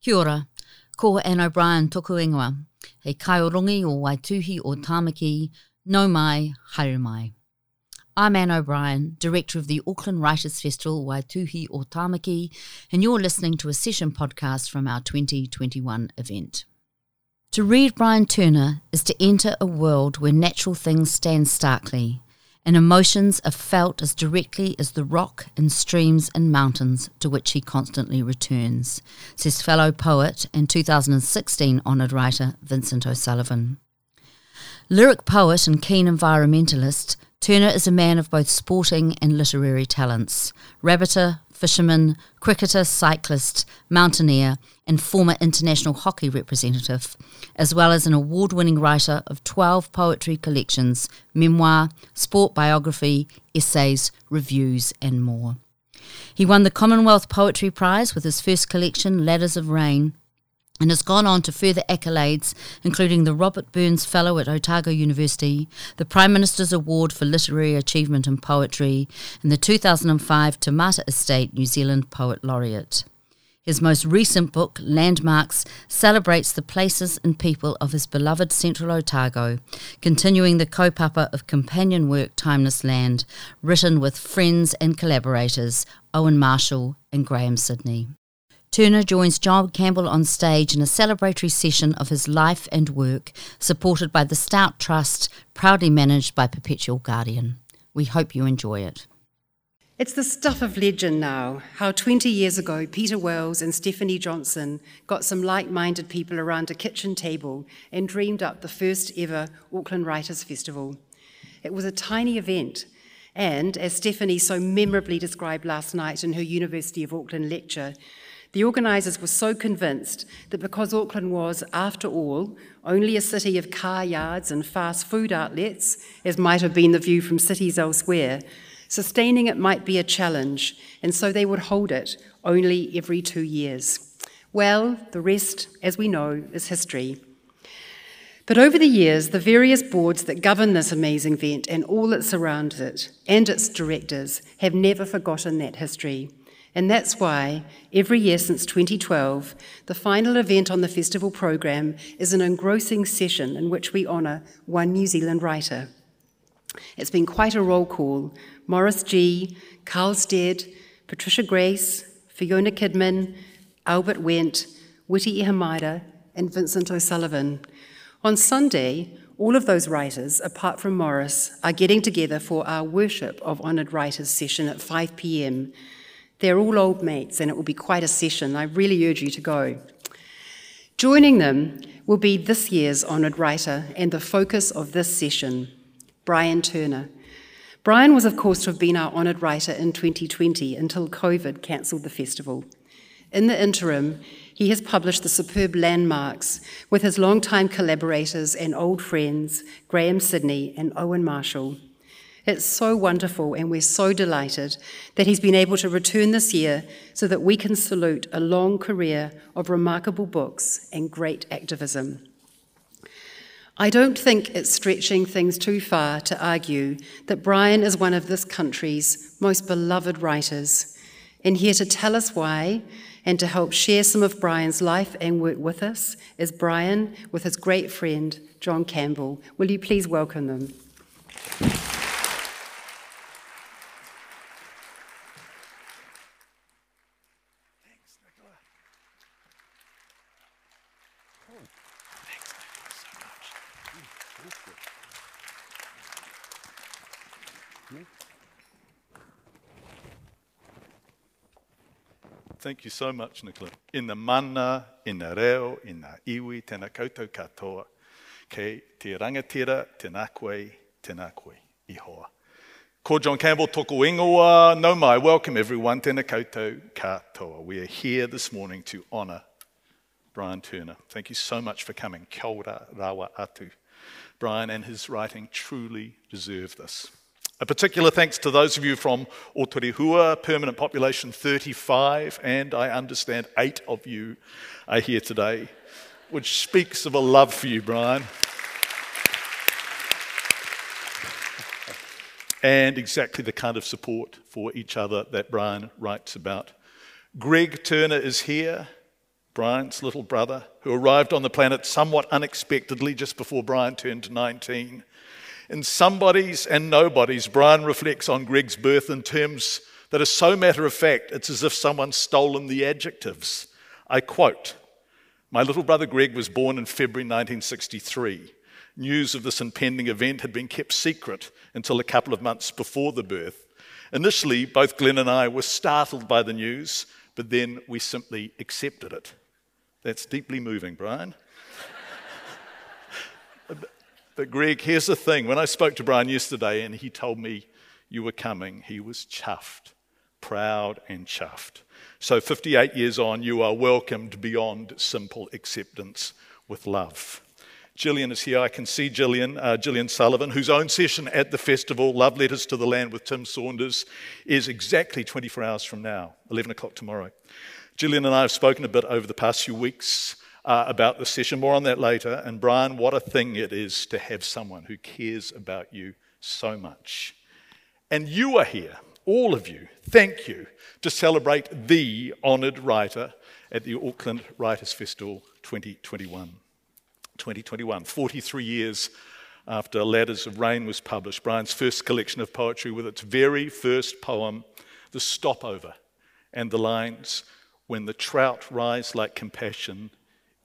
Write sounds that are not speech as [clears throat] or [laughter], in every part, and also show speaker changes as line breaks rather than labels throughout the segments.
Kia ora, ko Anne O'Brien toku ingoa, he kaiorongi o Waituhi o Tamaki, no mai, haere mai. I'm Anne O'Brien, Director of the Auckland Writers Festival Waituhi o Tamaki, and you're listening to a session podcast from our 2021 event. To read Brian Turner is to enter a world where natural things stand starkly, and emotions are felt as directly as the rock and streams and mountains to which he constantly returns, says fellow poet and 2016 honoured writer Vincent O'Sullivan. Lyric poet and keen environmentalist, Turner is a man of both sporting and literary talents. Rabbiter, fisherman, cricketer, cyclist, mountaineer, and former international hockey representative, as well as an award winning writer of 12 poetry collections, memoir, sport biography, essays, reviews, and more. He won the Commonwealth Poetry Prize with his first collection, Ladders of Rain, and has gone on to further accolades, including the Robert Burns Fellow at Otago University, the Prime Minister's Award for Literary Achievement in Poetry, and the 2005 Te Mata Estate New Zealand Poet Laureate. His most recent book, Landmarks, celebrates the places and people of his beloved Central Otago, continuing the kaupapa of companion work Timeless Land, written with friends and collaborators Owen Marshall and Grahame Sydney. Turner joins John Campbell on stage in a celebratory session of his life and work, supported by the Stout Trust, proudly managed by Perpetual Guardian. We hope you enjoy it.
It's the stuff of legend now how 20 years ago Peter Wells and Stephanie Johnson got some like minded people around a kitchen table and dreamed up the first ever Auckland Writers Festival. It was a tiny event, and as Stephanie so memorably described last night in her University of Auckland lecture, the organisers were so convinced that because Auckland was, after all, only a city of car yards and fast food outlets, as might have been the view from cities elsewhere, sustaining it might be a challenge, and so they would hold it only every two years. Well, the rest, as we know, is history. But over the years, the various boards that govern this amazing event and all that surrounds it, and its directors, have never forgotten that history. And that's why every year since 2012, the final event on the festival program is an engrossing session in which we honour one New Zealand writer. It's been quite a roll call. Maurice Gee, Karl Stead, Patricia Grace, Fiona Kidman, Albert Wendt, Witi Ihimaera, and Vincent O'Sullivan. On Sunday, all of those writers, apart from Maurice, are getting together for our Worship of Honoured Writers session at 5 pm they're all old mates, and it will be quite a session. I really urge you to go. Joining them will be this year's honoured writer and the focus of this session, Brian Turner. Brian was, of course, to have been our honoured writer in 2020 until COVID cancelled the festival. In the interim, he has published the superb Landmarks with his longtime collaborators and old friends, Grahame Sydney and Owen Marshall. It's so wonderful, and we're so delighted that he's been able to return this year so that we can salute a long career of remarkable books and great activism. I don't think it's stretching things too far to argue that Brian is one of this country's most beloved writers. And here to tell us why and to help share some of Brian's life and work with us is Brian with his great friend, John Campbell. Will you please welcome them?
Thank you so much, Nicola. In the mana, in the reo, in the iwi, tēnā koutou katoa. Kei te rangatira, tēnā koe, tēnā koe, ihoa. Ko John Campbell, toko ingoa, no mai, welcome everyone, tēnā koutou katoa. We are here this morning to honour Brian Turner. Thank you so much for coming. Kia ora rawa atu. Brian and his writing truly deserve this. A particular thanks to those of you from Oturehua, permanent population 35, and I understand eight of you are here today, which speaks of a love for you, Brian. and exactly the kind of support for each other that Brian writes about. Greg Turner is here, Brian's little brother, who arrived on the planet somewhat unexpectedly just before Brian turned 19. In Somebodies and Nobodies, Brian reflects on Greg's birth in terms that are so matter of fact, it's as if someone's stolen the adjectives. I quote My little brother Greg was born in February 1963. News of this impending event had been kept secret until a couple of months before the birth. Initially, both Glenn and I were startled by the news, but then we simply accepted it. That's deeply moving, Brian. But, Greg, here's the thing. When I spoke to Brian yesterday and he told me you were coming, he was chuffed, proud and chuffed. So, 58 years on, you are welcomed beyond simple acceptance with love. Jillian is here. I can see Jillian, uh, Jillian Sullivan, whose own session at the festival, Love Letters to the Land with Tim Saunders, is exactly 24 hours from now, 11 o'clock tomorrow. Jillian and I have spoken a bit over the past few weeks uh, about the session, more on that later. And Brian, what a thing it is to have someone who cares about you so much. And you are here, all of you, thank you, to celebrate the honoured writer at the Auckland Writers Festival 2021. 2021, 43 years after Ladders of Rain was published, Brian's first collection of poetry with its very first poem, The Stopover, and the lines, when the trout rise like compassion,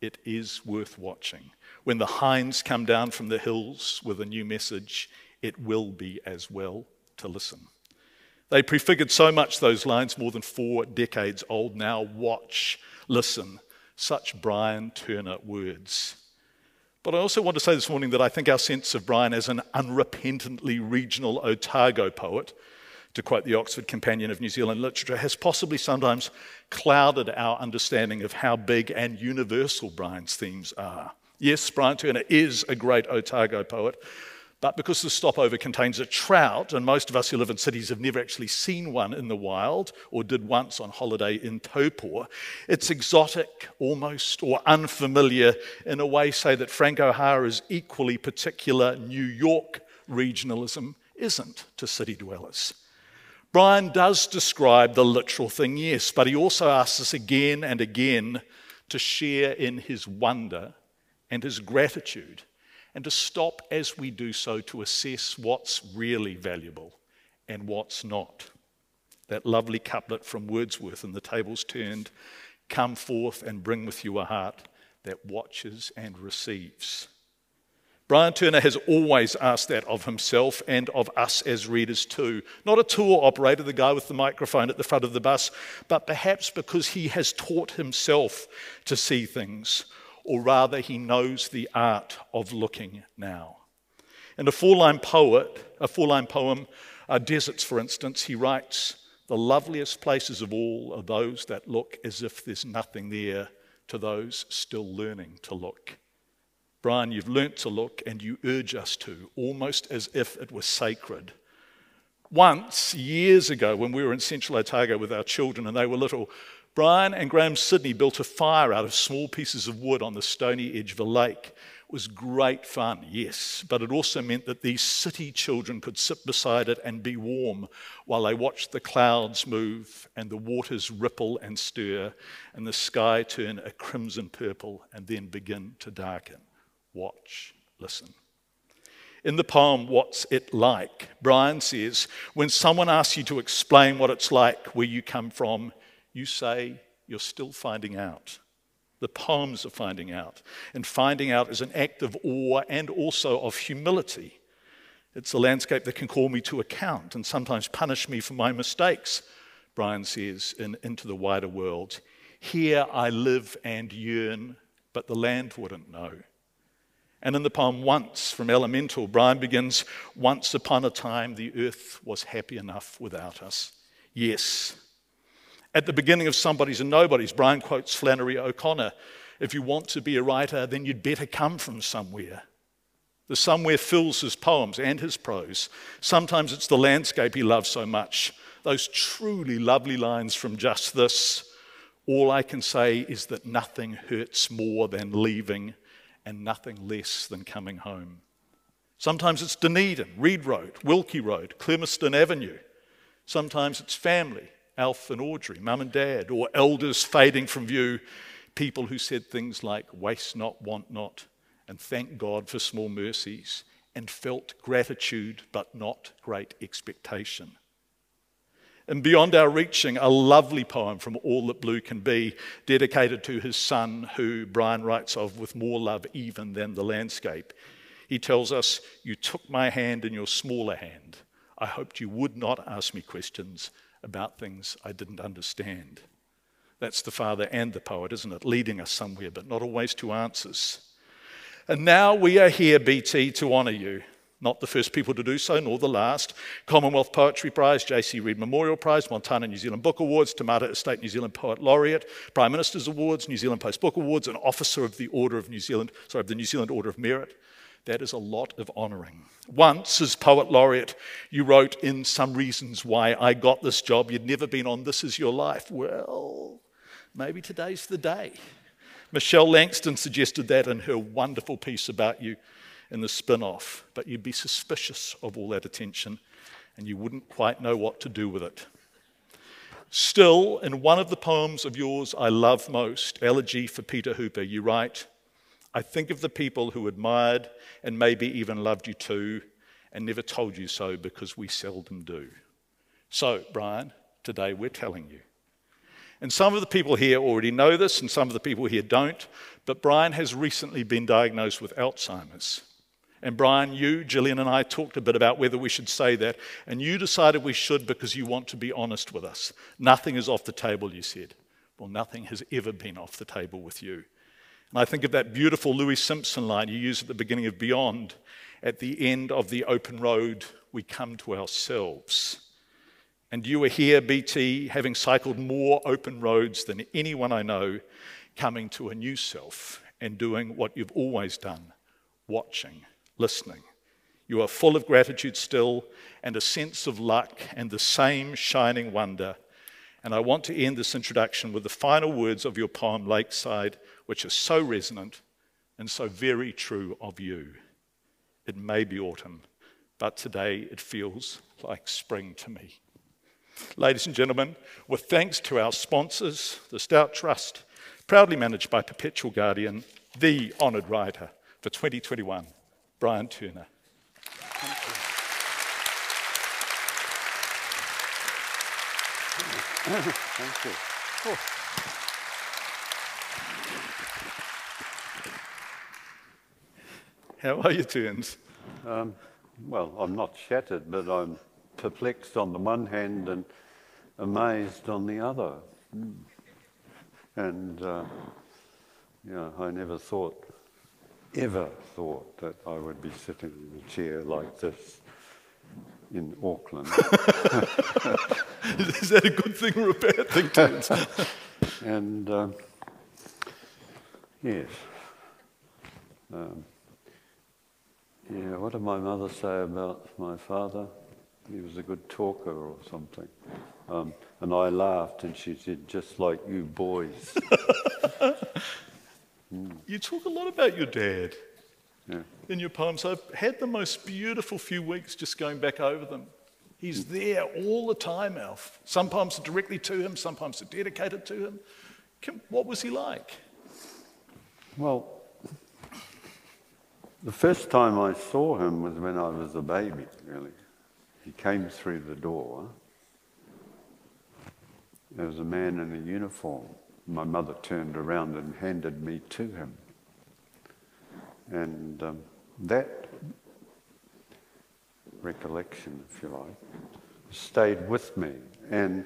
it is worth watching. When the hinds come down from the hills with a new message, it will be as well to listen. They prefigured so much those lines, more than four decades old now. Watch, listen. Such Brian Turner words. But I also want to say this morning that I think our sense of Brian as an unrepentantly regional Otago poet to quote the Oxford Companion of New Zealand Literature, has possibly sometimes clouded our understanding of how big and universal Brian's themes are. Yes, Brian Turner is a great Otago poet, but because the stopover contains a trout, and most of us who live in cities have never actually seen one in the wild or did once on holiday in Taupo, it's exotic, almost, or unfamiliar in a way, say, that Frank O'Hara's equally particular New York regionalism isn't to city dwellers. Brian does describe the literal thing, yes, but he also asks us again and again to share in his wonder and his gratitude, and to stop as we do so to assess what's really valuable and what's not. That lovely couplet from Wordsworth in The Tables Turned Come forth and bring with you a heart that watches and receives. Brian Turner has always asked that of himself and of us as readers too. Not a tour operator, the guy with the microphone at the front of the bus, but perhaps because he has taught himself to see things, or rather, he knows the art of looking now. In a four line poet, a four line poem, uh, Deserts, for instance, he writes, The loveliest places of all are those that look as if there's nothing there to those still learning to look. Brian, you've learnt to look and you urge us to, almost as if it was sacred. Once, years ago, when we were in Central Otago with our children and they were little, Brian and Grahame Sydney built a fire out of small pieces of wood on the stony edge of a lake. It was great fun, yes, but it also meant that these city children could sit beside it and be warm while they watched the clouds move and the waters ripple and stir and the sky turn a crimson purple and then begin to darken watch, listen. In the poem, What's It Like? Brian says, when someone asks you to explain what it's like where you come from, you say, You're still finding out. The poems are finding out. And finding out is an act of awe and also of humility. It's a landscape that can call me to account and sometimes punish me for my mistakes, Brian says in Into the Wider World. Here I live and yearn, but the land wouldn't know. And in the poem Once from Elemental, Brian begins Once upon a time, the earth was happy enough without us. Yes. At the beginning of Somebodies and Nobodies, Brian quotes Flannery O'Connor If you want to be a writer, then you'd better come from somewhere. The somewhere fills his poems and his prose. Sometimes it's the landscape he loves so much, those truly lovely lines from Just This. All I can say is that nothing hurts more than leaving and nothing less than coming home. Sometimes it's Dunedin, Reid Road, Wilkie Road, Clemiston Avenue. Sometimes it's family, Alf and Audrey, mum and dad, or elders fading from view, People who said things like, waste not, want not, and thank God for small mercies, and felt gratitude but not great expectation. And beyond our reaching, a lovely poem from All That Blue Can Be, dedicated to his son, who Brian writes of with more love even than the landscape. He tells us, You took my hand in your smaller hand. I hoped you would not ask me questions about things I didn't understand. That's the father and the poet, isn't it? Leading us somewhere, but not always to answers. And now we are here, BT, to honour you. Not the first people to do so, nor the last. Commonwealth Poetry Prize, J.C. Reid Memorial Prize, Montana New Zealand Book Awards, Te Mata Estate New Zealand Poet Laureate, Prime Minister's Awards, New Zealand Post Book Awards, and Officer of the Order of New Zealand, sorry, of the New Zealand Order of Merit. That is a lot of honouring. Once, as Poet Laureate, you wrote in Some Reasons Why I Got This Job, you'd never been on This Is Your Life. Well, maybe today's the day. Michelle Langstone suggested that in her wonderful piece about you in the spin off, but you'd be suspicious of all that attention and you wouldn't quite know what to do with it. Still, in one of the poems of yours I love most, Elegy for Peter Hooper, you write, I think of the people who admired and maybe even loved you too and never told you so because we seldom do. So, Brian, today we're telling you. And some of the people here already know this, and some of the people here don't. But Brian has recently been diagnosed with Alzheimer's. And Brian, you, Jillian, and I talked a bit about whether we should say that. And you decided we should because you want to be honest with us. Nothing is off the table, you said. Well, nothing has ever been off the table with you. And I think of that beautiful Louis Simpson line you use at the beginning of Beyond. At the end of the open road, we come to ourselves. And you are here, BT, having cycled more open roads than anyone I know, coming to a new self and doing what you've always done watching, listening. You are full of gratitude still and a sense of luck and the same shining wonder. And I want to end this introduction with the final words of your poem, Lakeside, which are so resonant and so very true of you. It may be autumn, but today it feels like spring to me. Ladies and gentlemen, with thanks to our sponsors, the Stout Trust, proudly managed by Perpetual Guardian, the honoured writer for 2021, Brian Turner. Thank you. Thank you. Oh. How are you, Turns? Um,
well, I'm not shattered, but I'm perplexed on the one hand and amazed on the other. Mm. And, uh, you know, I never thought, ever thought that I would be sitting in a chair like this in Auckland. [laughs]
Is that a good thing or a bad thing, [laughs]
and, um, yes. Um, yeah, what did my mother say about my father? He was a good talker or something. Um, and I laughed, and she said, just like you boys. [laughs]
mm. You talk a lot about your dad yeah. in your poems. I've had the most beautiful few weeks just going back over them. He's there all the time, Alf. Some poems are directly to him, some poems are dedicated to him. What was he like?
Well, the first time I saw him was when I was a baby, really. He came through the door. There was a man in a uniform. My mother turned around and handed me to him. And um, that recollection, if you like, stayed with me. And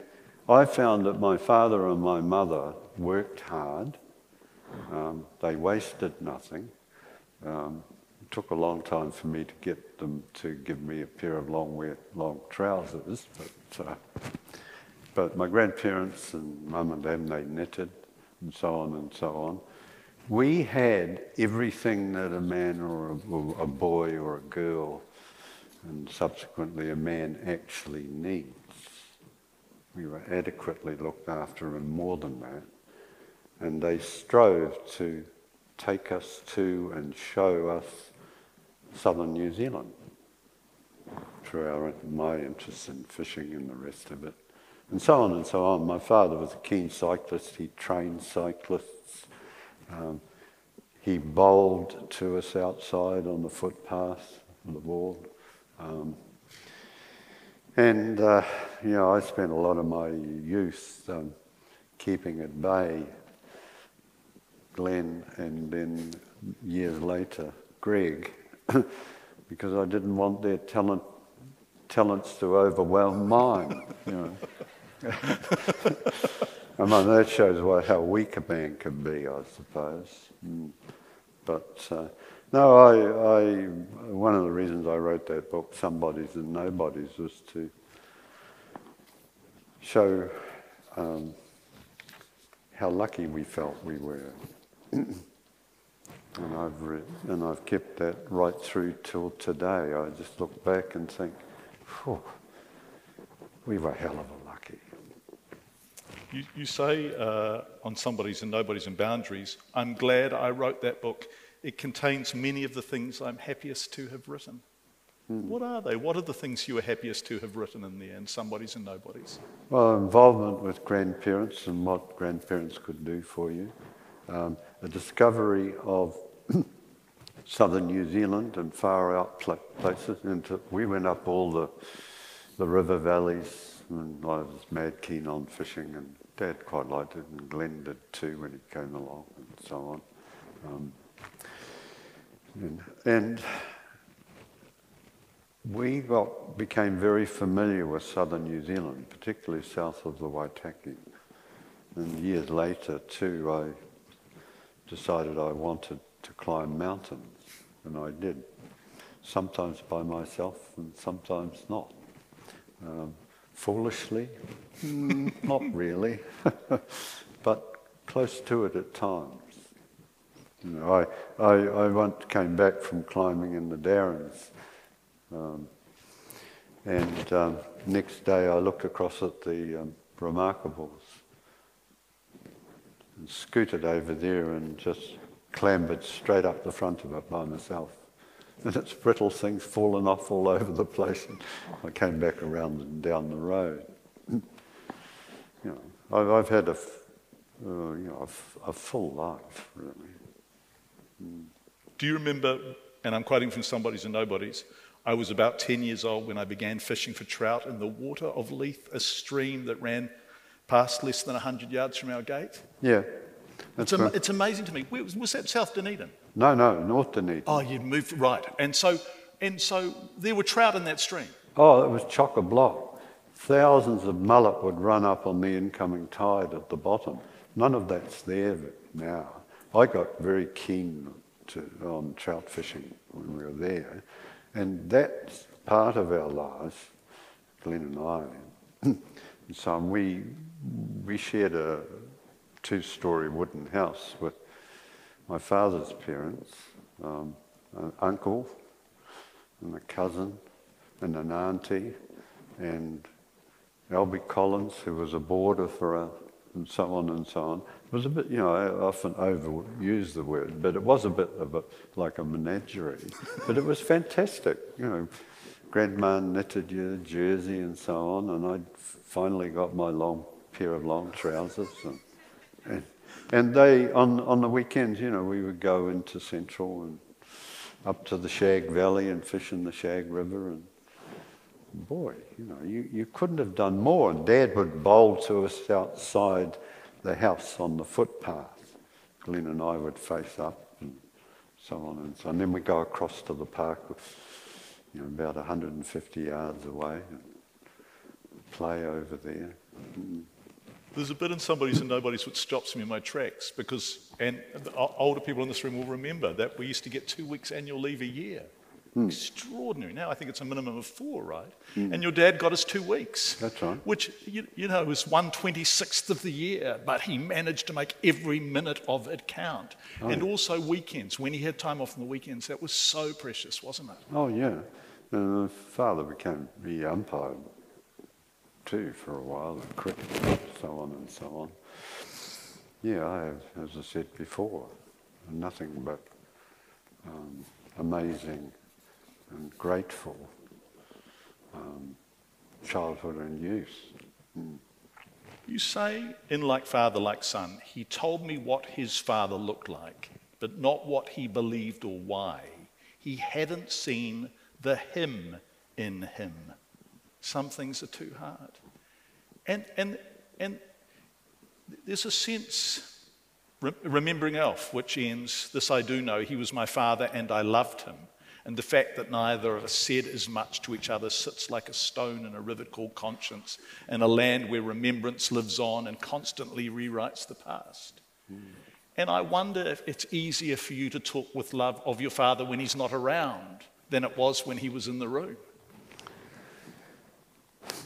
I found that my father and my mother worked hard. Um, they wasted nothing. Um, it took a long time for me to get them to give me a pair of long, wear, long trousers, but, uh, but my grandparents and mum and them, they knitted and so on and so on. We had everything that a man or a, a boy or a girl and subsequently a man actually needs. We were adequately looked after and more than that. And they strove to take us to and show us southern New Zealand through our, my interest in fishing and the rest of it, and so on and so on. My father was a keen cyclist. He trained cyclists. Um, he bowled to us outside on the footpath, on the wall. Um, and, uh, you know, I spent a lot of my youth um, keeping at bay Glenn and then years later Greg [coughs] because I didn't want their talent, talents to overwhelm mine. You know. I mean, that shows what, how weak a man can be, I suppose. Mm. But uh, no, I, I, one of the reasons I wrote that book, Somebodies and Nobodies, was to show um, how lucky we felt we were. and I've and I've kept that right through till today. I just look back and think, we were hell of a.
You, you say uh, on Somebodies and Nobodies and Boundaries, I'm glad I wrote that book. It contains many of the things I'm happiest to have written. Mm. What are they? What are the things you were happiest to have written in the end, Somebodies and Nobodies?
Well, involvement with grandparents and what grandparents could do for you. Um, the discovery of [clears throat] southern New Zealand and far out places. And we went up all the, the river valleys, and I was mad keen on fishing, and Dad quite liked it, and Glenn did too when he came along, and so on. Um, and, and we got, became very familiar with southern New Zealand, particularly south of the Waitaki. And years later, too, I decided I wanted to climb mountains, and I did. Sometimes by myself, and sometimes not. Um, foolishly, mm, not really, [laughs] but close to it at times. You know, I, I, I once came back from climbing in the Darrans, um, and um, next day I looked across at the um, Remarkables and scooted over there and just clambered straight up the front of it by myself. And its brittle things fallen off all over the place. And I came back around and down the road. you know, I've, I've had a, uh, you know, a, a, full life, really.
Mm. Do you remember, and I'm quoting from Somebodies and Nobodies, I was about 10 years old when I began fishing for trout in the water of Leith, a stream that ran past less than 100 yards from our gate.
Yeah.
It's, am- it's, amazing to me. Was, was that South Dunedin?
No, no, North Dunedin.
Oh, you moved, right. And so, and so there were trout in that stream.
Oh, it was chock a block. Thousands of mullet would run up on the incoming tide at the bottom. None of that's there now. I got very keen to, on trout fishing when we were there. And that's part of our lives, Glenn and I. [clears throat] and so we we shared a two story wooden house with my father's parents, um, an uncle, and a cousin, and an auntie, and Albie Collins, who was a boarder for us, and so on and so on. It was a bit, you know, I often overuse the word, but it was a bit of a, like a menagerie. [laughs] but it was fantastic, you know. Grandma knitted your jersey and so on, and I finally got my long pair of long trousers. And, and, and they, on, on the weekends, you know, we would go into Central and up to the Shag Valley and fish in the Shag River. And boy, you know, you, you couldn't have done more. And Dad would bowl to us outside the house on the footpath. Glenn and I would face up and so on and so on. And then we go across to the park, you know, about 150 yards away, and play over there. Mm.
There's a bit in Somebodies and Nobodies which stops me in my tracks because, and older people in this room will remember that we used to get two weeks annual leave a year. Mm. Extraordinary. Now I think it's a minimum of four, right? Mm. And your dad got us two weeks.
That's right.
Which, you, you know, was 126th of the year, but he managed to make every minute of it count. Oh. And also weekends, when he had time off on the weekends, that was so precious, wasn't it?
Oh, yeah. And father became the umpire too for a while, and cricket, and so on and so on. Yeah, I have, as I said before, nothing but um, amazing and grateful um, childhood and youth. Mm.
You say, in Like Father, Like Son, he told me what his father looked like, but not what he believed or why. He hadn't seen the him in him. Some things are too hard. And, and, and there's a sense, remembering Alf, which ends, This I do know, he was my father and I loved him. And the fact that neither of us said as much to each other sits like a stone in a river called conscience, in a land where remembrance lives on and constantly rewrites the past. Mm. And I wonder if it's easier for you to talk with love of your father when he's not around than it was when he was in the room.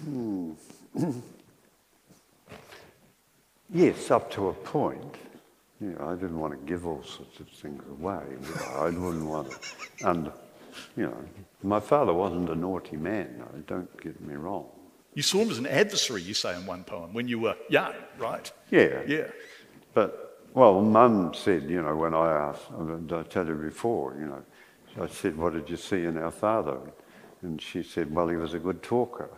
Hmm. [laughs] yes, up to a point. You know, I didn't want to give all sorts of things away. I wouldn't want to And, you know, my father wasn't a naughty man, though, don't get me wrong.
You saw him as an adversary, you say in one poem, when you were young, right?
Yeah.
Yeah.
But, well, Mum said, you know, when I asked, I tell you before, you know, I said, what did you see in our father? And she said, well, he was a good talker.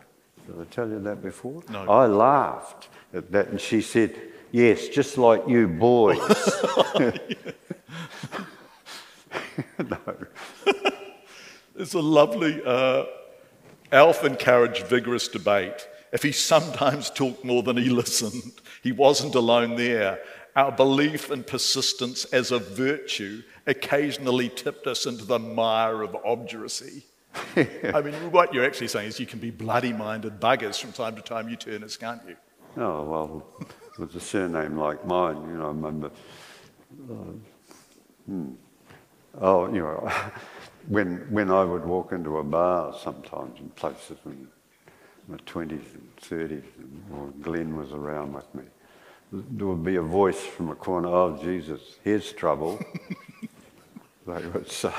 Did I tell you that before?
No.
I laughed at that, and she said, yes, just like you boys. [laughs] [laughs]
no. It's a lovely, uh, Alf encouraged vigorous debate. If he sometimes talked more than he listened, he wasn't alone there. Our belief and persistence as a virtue occasionally tipped us into the mire of obduracy. [laughs] I mean, what you're actually saying is you can be bloody minded buggers from time to time, you turn us, can't you?
Oh, well, with a surname like mine, you know, I remember. Uh, hmm. Oh, you know. [laughs] when, when I would walk into a bar sometimes in places in my 20s and 30s, and, or Glenn was around with me, there would be a voice from a corner, oh, Jesus, here's trouble. [laughs] they would say.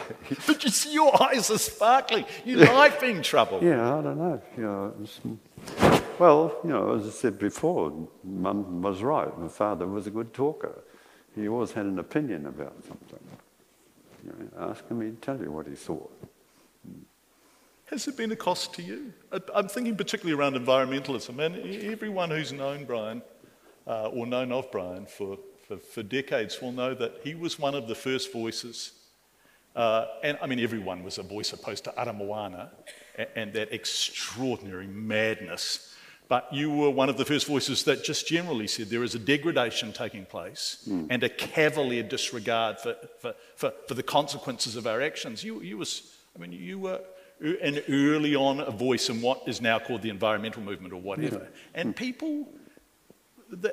But you see, your eyes are sparkling. You like being trouble.
Yeah, I don't know. You know was, well, you know, as I said before, Mum was right. My father was a good talker. He always had an opinion about something. You know, ask him, he'd tell you what he thought.
Has it been a cost to you? I'm thinking particularly around environmentalism, and everyone who's known Brian uh, or known of Brian for, for, for, decades will know that he was one of the first voices. Uh, and I mean, everyone was a voice opposed to Aramoana and, and that extraordinary madness but you were one of the first voices that just generally said there is a degradation taking place mm. and a cavalier disregard for, for, for, for, the consequences of our actions. You, you, was, I mean, you were an early on a voice in what is now called the environmental movement or whatever. Yeah. And hmm. people,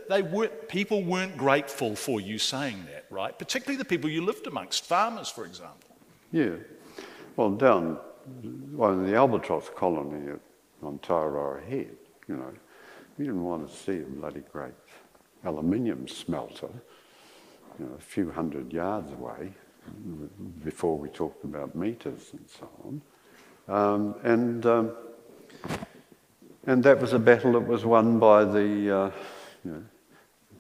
they weren't, people weren't grateful for you saying that, right? Particularly the people you lived amongst, farmers, for example.
Yeah. Well, down well, in the albatross colony on Taiaroa Head, you know, we didn't want to see a bloody great aluminium smelter, you know, a few hundred yards away before we talked about meters and so on. Um, and, um, and that was a battle that was won by the, uh, you know,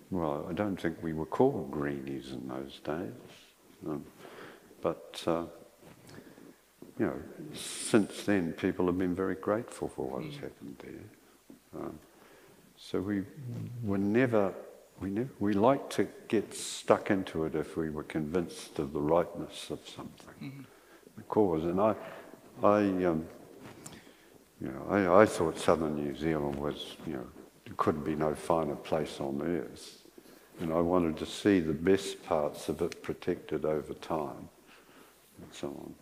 well, I don't think we were called greenies in those days. Um, but, uh, you know, since then, people have been very grateful for what has happened there. Um, so we were never, we never, we like to get stuck into it if we were convinced of the rightness of something, mm-hmm. the cause. And I, I, um, you know, I, I thought southern New Zealand was, you know, there couldn't be no finer place on earth. And I wanted to see the best parts of it protected over time and so on.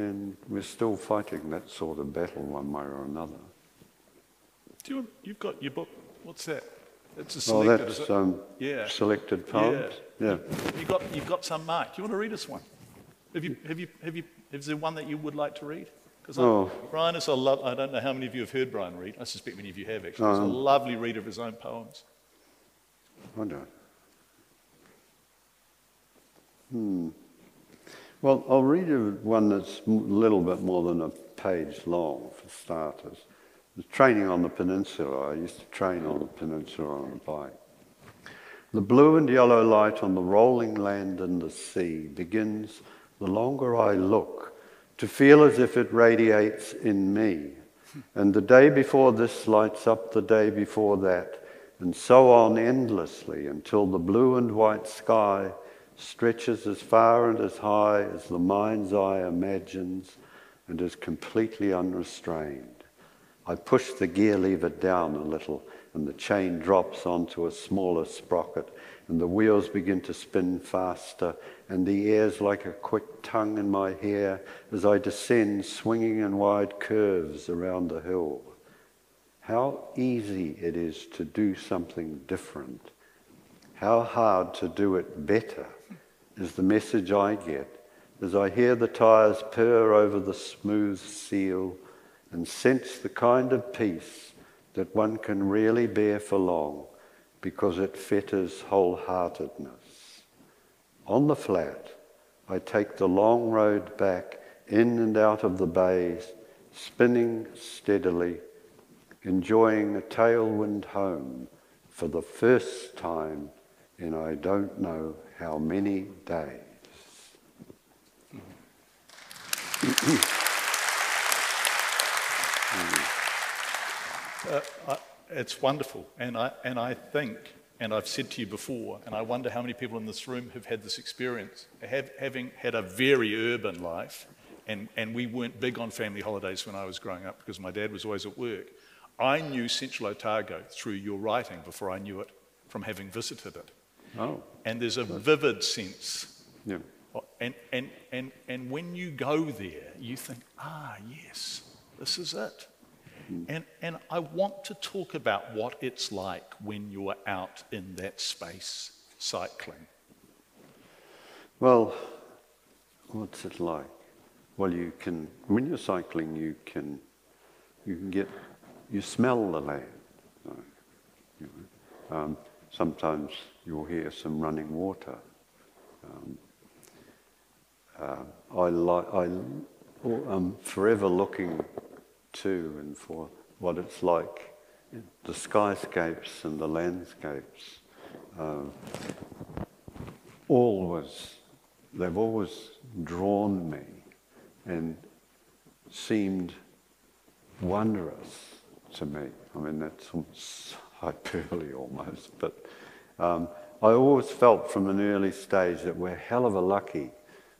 And we're still fighting that sort of battle one way or another.
Do you, you've got your book. What's that?
It's a selected. Oh, that's um,
yeah.
selected poems.
Yeah. yeah. You got you've got some mark. Do you want to read us one? Have you have you have you is there one that you would like to read? Because oh. Brian is a love, I don't know how many of you have heard Brian read. I suspect many of you have actually. He's a um, lovely reader of his own poems.
I know. Hmm. Well, I'll read you one that's a little bit more than a page long for starters was training on the peninsula. I used to train on the peninsula on a bike. The blue and yellow light on the rolling land and the sea begins, the longer I look, to feel as if it radiates in me, And the day before this lights up the day before that, and so on endlessly until the blue and white sky stretches as far and as high as the mind's eye imagines and is completely unrestrained. I push the gear lever down a little, and the chain drops onto a smaller sprocket, and the wheels begin to spin faster, and the air's like a quick tongue in my hair as I descend, swinging in wide curves around the hill. How easy it is to do something different. How hard to do it better is the message I get as I hear the tyres purr over the smooth seal and sense the kind of peace that one can really bear for long because it fetters wholeheartedness. On the flat, I take the long road back in and out of the bays, spinning steadily, enjoying a tailwind home for the first time in I don't know how many days.
Uh, I, it's wonderful, and I, and I think, and I've said to you before, and I wonder how many people in this room have had this experience, have, having had a very urban life, and, and we weren't big on family holidays when I was growing up because my dad was always at work. I knew Central Otago through your writing before I knew it from having visited it.
Oh.
And there's a vivid sense.
Yeah.
And, and, and, and when you go there, you think, ah, yes, this is it. And, and I want to talk about what it's like when you're out in that space cycling.
Well, what's it like? Well, you can, when you're cycling, you can, you can get, you smell the land. Um, sometimes you'll hear some running water. Um, uh, I like, I, I'm forever looking to and for what it's like, the skyscapes and the landscapes. Uh, always, they've always drawn me and seemed wondrous to me. I mean, that's [laughs] hyperbole almost, but um, I always felt from an early stage that we're hell of a lucky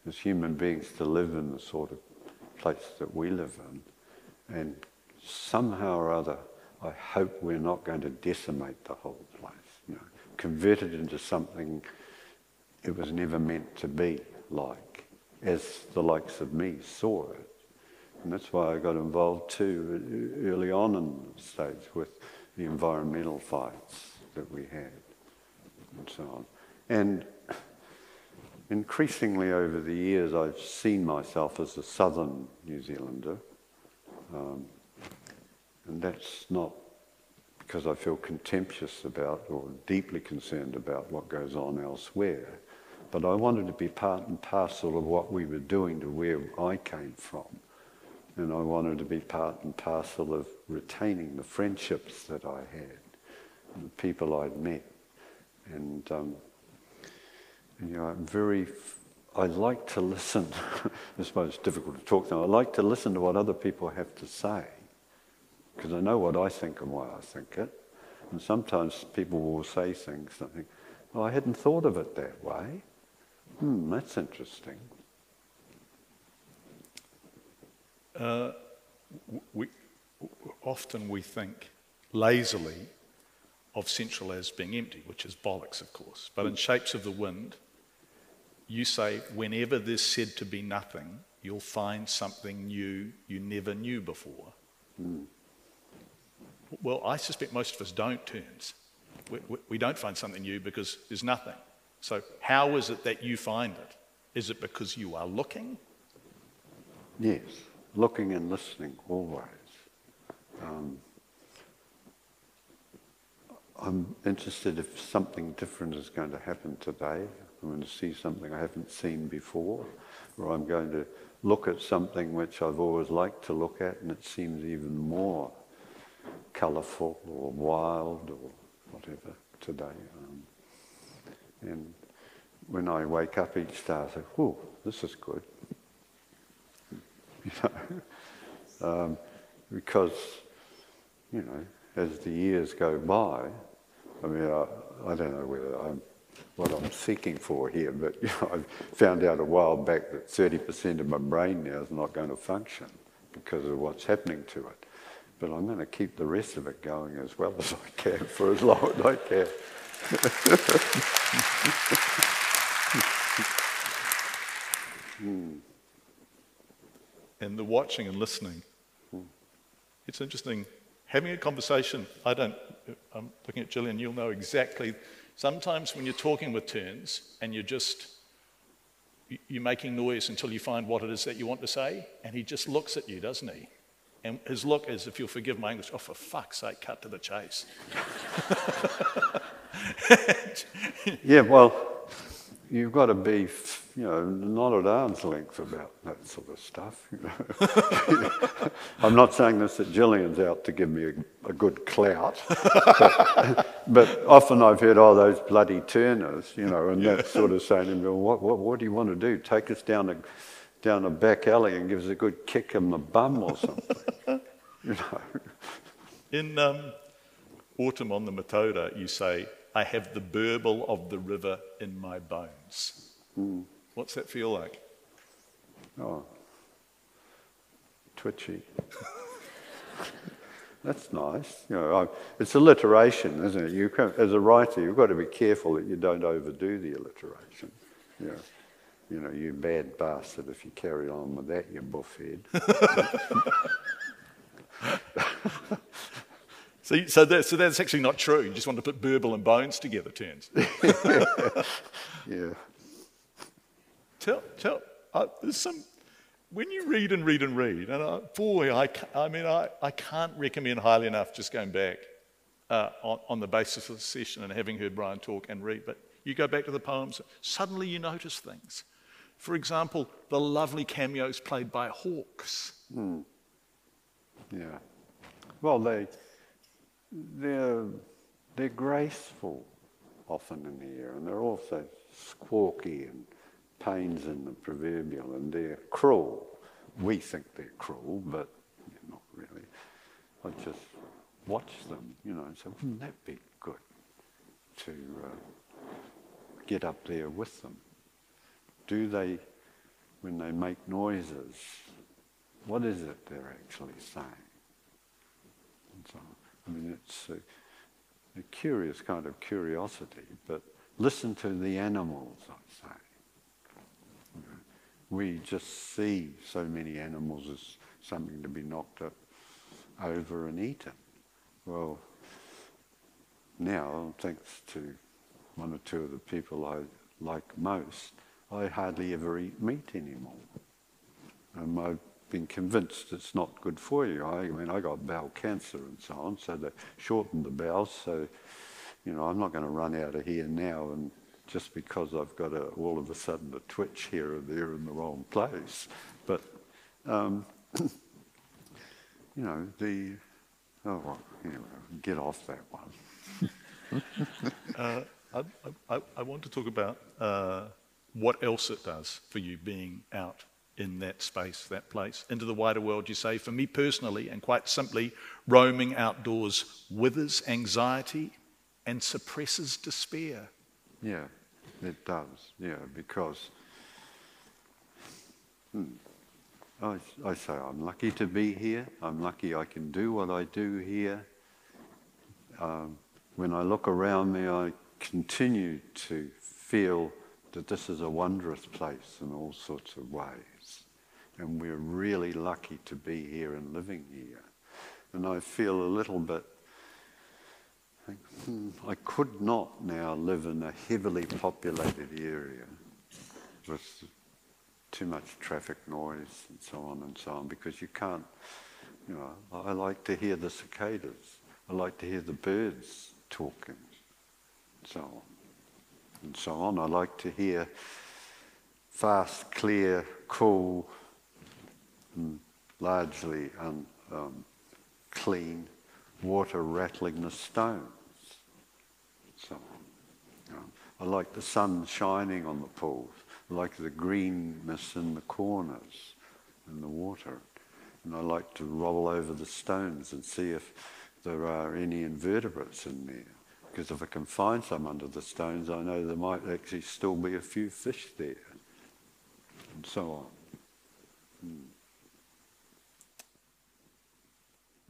as human beings to live in the sort of place that we live in. And somehow or other, I hope we're not going to decimate the whole place, you know, convert it into something it was never meant to be like, as the likes of me saw it. And that's why I got involved too early on in the stage with the environmental fights that we had and so on. And increasingly over the years, I've seen myself as a southern New Zealander. Um, and that's not because I feel contemptuous about or deeply concerned about what goes on elsewhere. But I wanted to be part and parcel of what we were doing to where I came from. And I wanted to be part and parcel of retaining the friendships that I had, the people I'd met. And, um, and you know, I'm very, I like to listen. I suppose it's difficult to talk now. I like to listen to what other people have to say because I know what I think and why I think it. And sometimes people will say things that I think, well, I hadn't thought of it that way. Hmm, that's interesting.
Uh, we, often we think lazily of Central as being empty, which is bollocks, of course. But in Shapes of the Wind, you say, whenever there's said to be nothing, you'll find something new you never knew before. Mm. Well, I suspect most of us don't, turns. We, we, we don't find something new because there's nothing. So, how is it that you find it? Is it because you are looking?
Yes, looking and listening always. Um, I'm interested if something different is going to happen today. I'm going to see something I haven't seen before, or I'm going to look at something which I've always liked to look at and it seems even more colourful or wild or whatever today. Um, and when I wake up each day, I say, oh, this is good. [laughs] you know? Um, because, you know, as the years go by, I mean, I, I don't know I'm what I'm seeking for here, but you know, I found out a while back that 30% of my brain now is not going to function because of what's happening to it. But I'm going to keep the rest of it going as well as I can for as long as I can.
hmm. And the watching and listening. Hmm. It's interesting having a conversation. I don't, I'm looking at Jillian, you'll know exactly Sometimes when you're talking with turns and you're just you're making noise until you find what it is that you want to say, and he just looks at you, doesn't he? And his look is, if you'll forgive my English, oh, for fuck's sake, cut to the chase. [laughs]
yeah, well, you've got to be, you know, not at arm's length about that sort of stuff. You know? [laughs] I'm not saying this that Jillian's out to give me a, a good clout, but, [laughs] but, often I've heard, oh, those bloody turners, you know, and that sort of saying to me, well, what, what, what do you want to do? Take us down a, down a back alley and give us a good kick in the bum or something, [laughs] you know.
In um, Autumn on the Matoda, you say, I have the burble of the river in my bones. Mm. What's that feel like?
Oh, twitchy. That's nice. You know, I, it's alliteration, isn't it? You can, as a writer, you've got to be careful that you don't overdo the alliteration. You know, you know, you bad bastard. If you carry on with that, you buffhead. [laughs] [laughs]
So, so, that, so that's actually not true. You just want to put burble and bones together, turns. [laughs]
yeah.
Tell, tell, uh, there's some, when you read and read and read, and I, boy, I, I mean, I, I can't recommend highly enough just going back uh, on, on the basis of the session and having heard Brian talk and read, but you go back to the poems, suddenly you notice things. For example, the lovely cameos played by hawks.
Mm. Yeah. Well, they they're, they're graceful often in the air, and they're also squawky and pains in the proverbial, and they're cruel. We think they're cruel, but they're not really. I just watch them, you know, and say, wouldn't that be good to uh, get up there with them? Do they, when they make noises, what is it they're actually saying? And so on. I mean, it's a, a curious kind of curiosity, but listen to the animals, I say. We just see so many animals as something to be knocked up over and eaten. Well, now, thanks to one or two of the people I like most, I hardly ever eat meat anymore. And my been convinced it's not good for you. I, I mean, I got bowel cancer and so on, so they shortened the bowels. So, you know, I'm not going to run out of here now and just because I've got a, all of a sudden a twitch here or there in the wrong place. But, um, [clears throat] you know, the, oh, well, anyway, get off that one. [laughs]
uh, I, I, I, want to talk about uh, what else it does for you being out in that space, that place, into the wider world, you say. For me personally, and quite simply, roaming outdoors withers anxiety and suppresses despair.
Yeah, it does. Yeah, because hmm, I, I say I'm lucky to be here. I'm lucky I can do what I do here. Um, when I look around me, I continue to feel that this is a wondrous place in all sorts of ways and we're really lucky to be here and living here. And I feel a little bit like, hmm, I could not now live in a heavily populated area with too much traffic noise and so on and so on because you can't, you know, I like to hear the cicadas. I like to hear the birds talking, and so on and so on. I like to hear fast, clear, cool largely un, um, clean water rattling the stones. So um, I like the sun shining on the pools. I like the greenness in the corners and the water. And I like to roll over the stones and see if there are any invertebrates in there. Because if I can find some under the stones, I know there might actually still be a few fish there, and so on.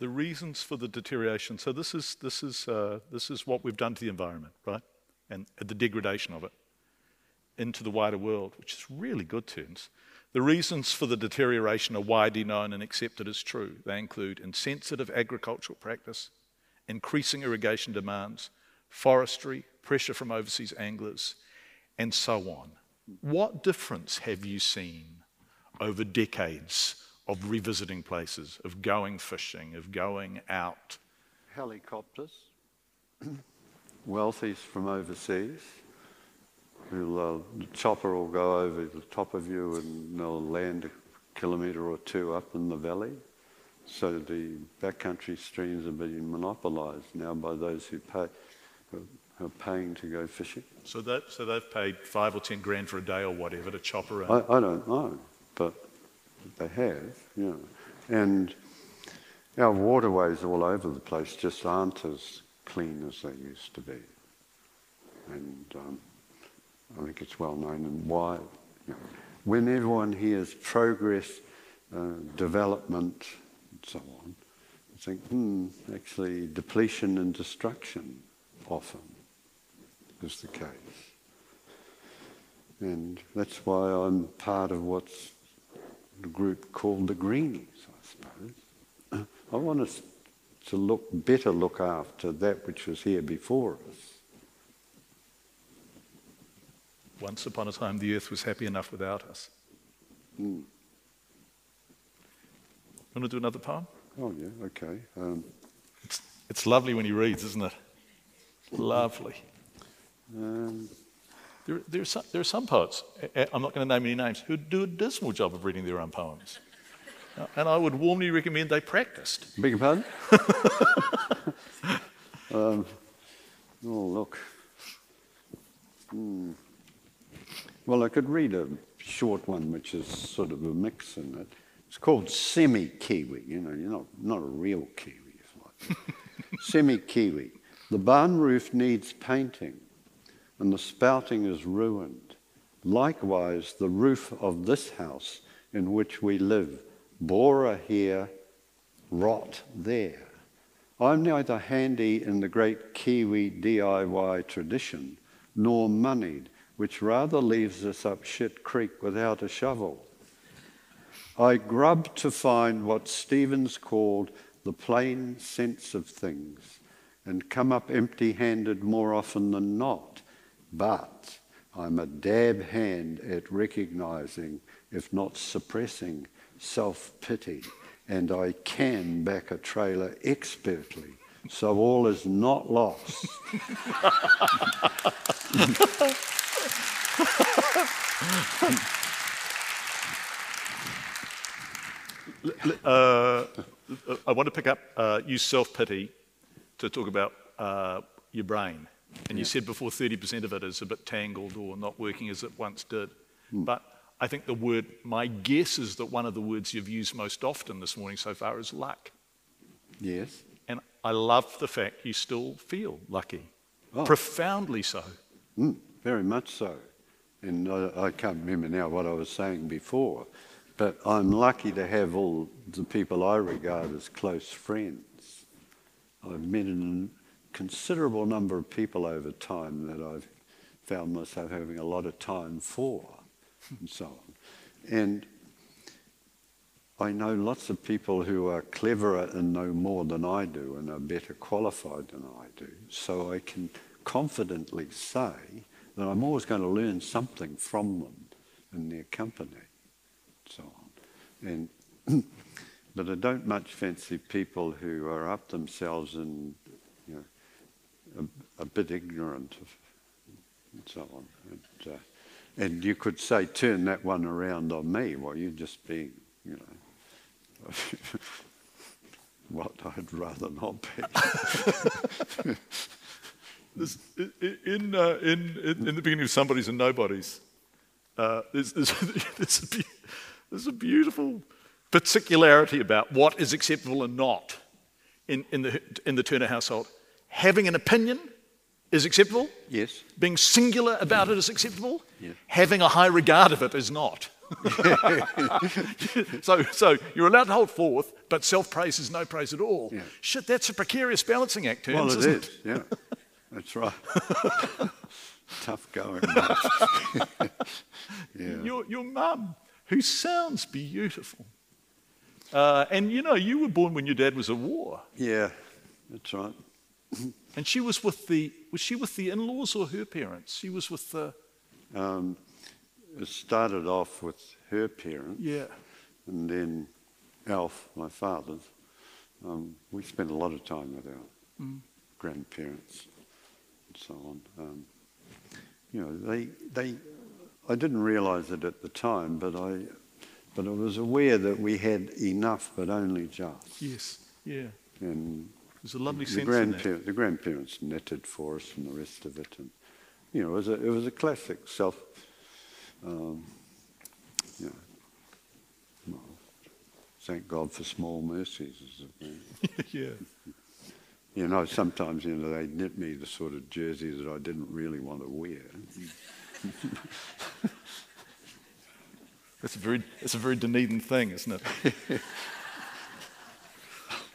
The reasons for the deterioration. So this is this is uh, this is what we've done to the environment, right? And the degradation of it into the wider world, which is really good terms. The reasons for the deterioration are widely known and accepted as true. They include insensitive agricultural practice, increasing irrigation demands, forestry, pressure from overseas anglers, and so on. What difference have you seen over decades of revisiting places, of going fishing, of going out?
Helicopters, [clears throat] wealthies from overseas, who uh, the chopper will go over the top of you and they'll land a kilometre or two up in the valley. So the backcountry streams are being monopolised now by those who pay, who are paying to go fishing.
So that so they've paid five or ten grand for a day or whatever to chop around.
I, I don't know, but they have, yeah. And our waterways all over the place just aren't as clean as they used to be. And um, I think it's well known and why. You know, when everyone hears progress, uh, development, and so on, I think, hmm, actually, depletion and destruction often is the case. And that's why I'm part of what's group called the Greenies, I suppose. I want us to look better look after that which was here before us.
Once upon a time, the earth was happy enough without us.
Mm.
Want to do another poem?
Oh, yeah, okay. Um,
It's, it's lovely when he reads, isn't it? Lovely.
um,
There, there, are some, there are some poets, I'm not going to name any names, who do a dismal job of reading their own poems. Uh, And I would warmly recommend they practiced.
beg your pardon? [laughs] um, oh, look. Hmm. Well, I could read a short one which is sort of a mix in it. It's called semi kiwi. You know, you're not, not a real kiwi. It's like [laughs] semi kiwi. The barn roof needs painting, and the spouting is ruined. Likewise, the roof of this house in which we live, borer here, rot there. I'm neither handy in the great Kiwi DIY tradition, nor moneyed, which rather leaves us up shit creek without a shovel. I grub to find what Stevens called the plain sense of things and come up empty handed more often than not. But I'm a dab hand at recognizing, if not suppressing, self pity, and I can back a trailer expertly. So all is not lost.
Uh, I want to pick up, uh, use self pity to talk about uh, your brain. And you said before 30% of it is a bit tangled or not working as it once did. But I think the word, my guess is that one of the words you've used most often this morning so far is luck.
Yes.
And I love the fact you still feel lucky,
Oh.
profoundly so.
Mm, very much so. And I, I can't remember now what I was saying before, but I'm lucky to have all the people I regard as close friends. I've met a considerable number of people over time that I've found myself having a lot of time for, and so on. And I know lots of people who are cleverer and know more than I do and are better qualified than I do. So I can confidently say that I'm always going to learn something from them in their company, and so on. And [clears throat] but I don't much fancy people who are up themselves and a, a bit ignorant of, and so on. And, uh, and you could say turn that one around on me. Well, you're just being you know. [laughs] what I'd rather not be. [laughs]
This, in, uh, in, in, in the beginning of Somebodies and Nobodies, uh, there's, there's, [laughs] there's, a, there's a beautiful particularity about what is acceptable and not in, in, the, in the Turner household. Having an opinion is acceptable.
Yes.
Being singular about it is acceptable.
Yeah.
Having a high regard of it is not. [laughs] so, so you're allowed to hold forth, but self praise is no praise at all.
Yeah.
Shit, that's a precarious balancing act, Turns,
Well, it
isn't
is. Yeah. That's right. [laughs] Tough going. [laughs] yeah.
Your, your mum, who sounds beautiful. Uh, and you know, you were born when your dad was at war.
Yeah. That's right.
And she was with the, was she with the in laws or her parents? She was with the,
Um, it started off with her parents,
yeah.
and then Alf, my father's. Um, we spent a lot of time with our grandparents and so on. Um, you know, they, they, I didn't realise it at the time, but I, but I was aware that we had enough, but only just.
Yes, yeah.
And
There's a lovely
the,
sense
grandpa- the grandparents knitted for us and the rest of it, and you know, it was a, it was a classic self. Um, you know, well, thank God for small mercies. As it were. [laughs]
yeah.
You know, sometimes you know they knit me the sort of jersey that I didn't really want to wear.
That's a very, that's a very Dunedin thing, isn't it?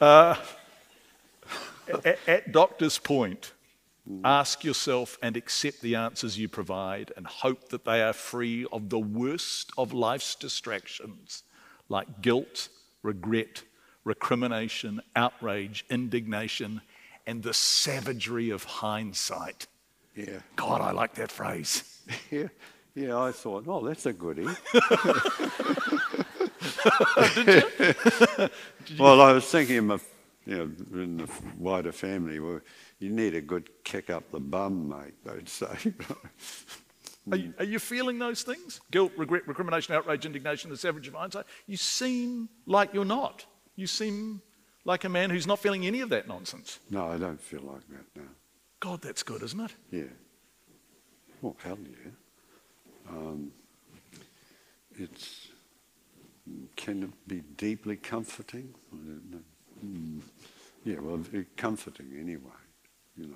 [laughs] uh, at, at Doctor's Point, ask yourself and accept the answers you provide and hope that they are free of the worst of life's distractions like guilt, regret, recrimination, outrage, indignation, and the savagery of hindsight.
Yeah,
God, I like that phrase. [laughs]
yeah, yeah. I thought, oh, that's a goodie. [laughs] [laughs] well, I was thinking, of my, you know, in the wider family, well, you need a good kick up the bum, mate. They'd [laughs] say.
Are you, are you feeling those things? Guilt, regret, recrimination, outrage, indignation, the savage of hindsight? You seem like you're not. You seem like a man who's not feeling any of that nonsense.
no, I don't feel like that now.
God, that's good, isn't it?
Yeah. Well, hell yeah. Um, it's can it be deeply comforting? I don't know. Hmm. Yeah, well, it- comforting anyway. You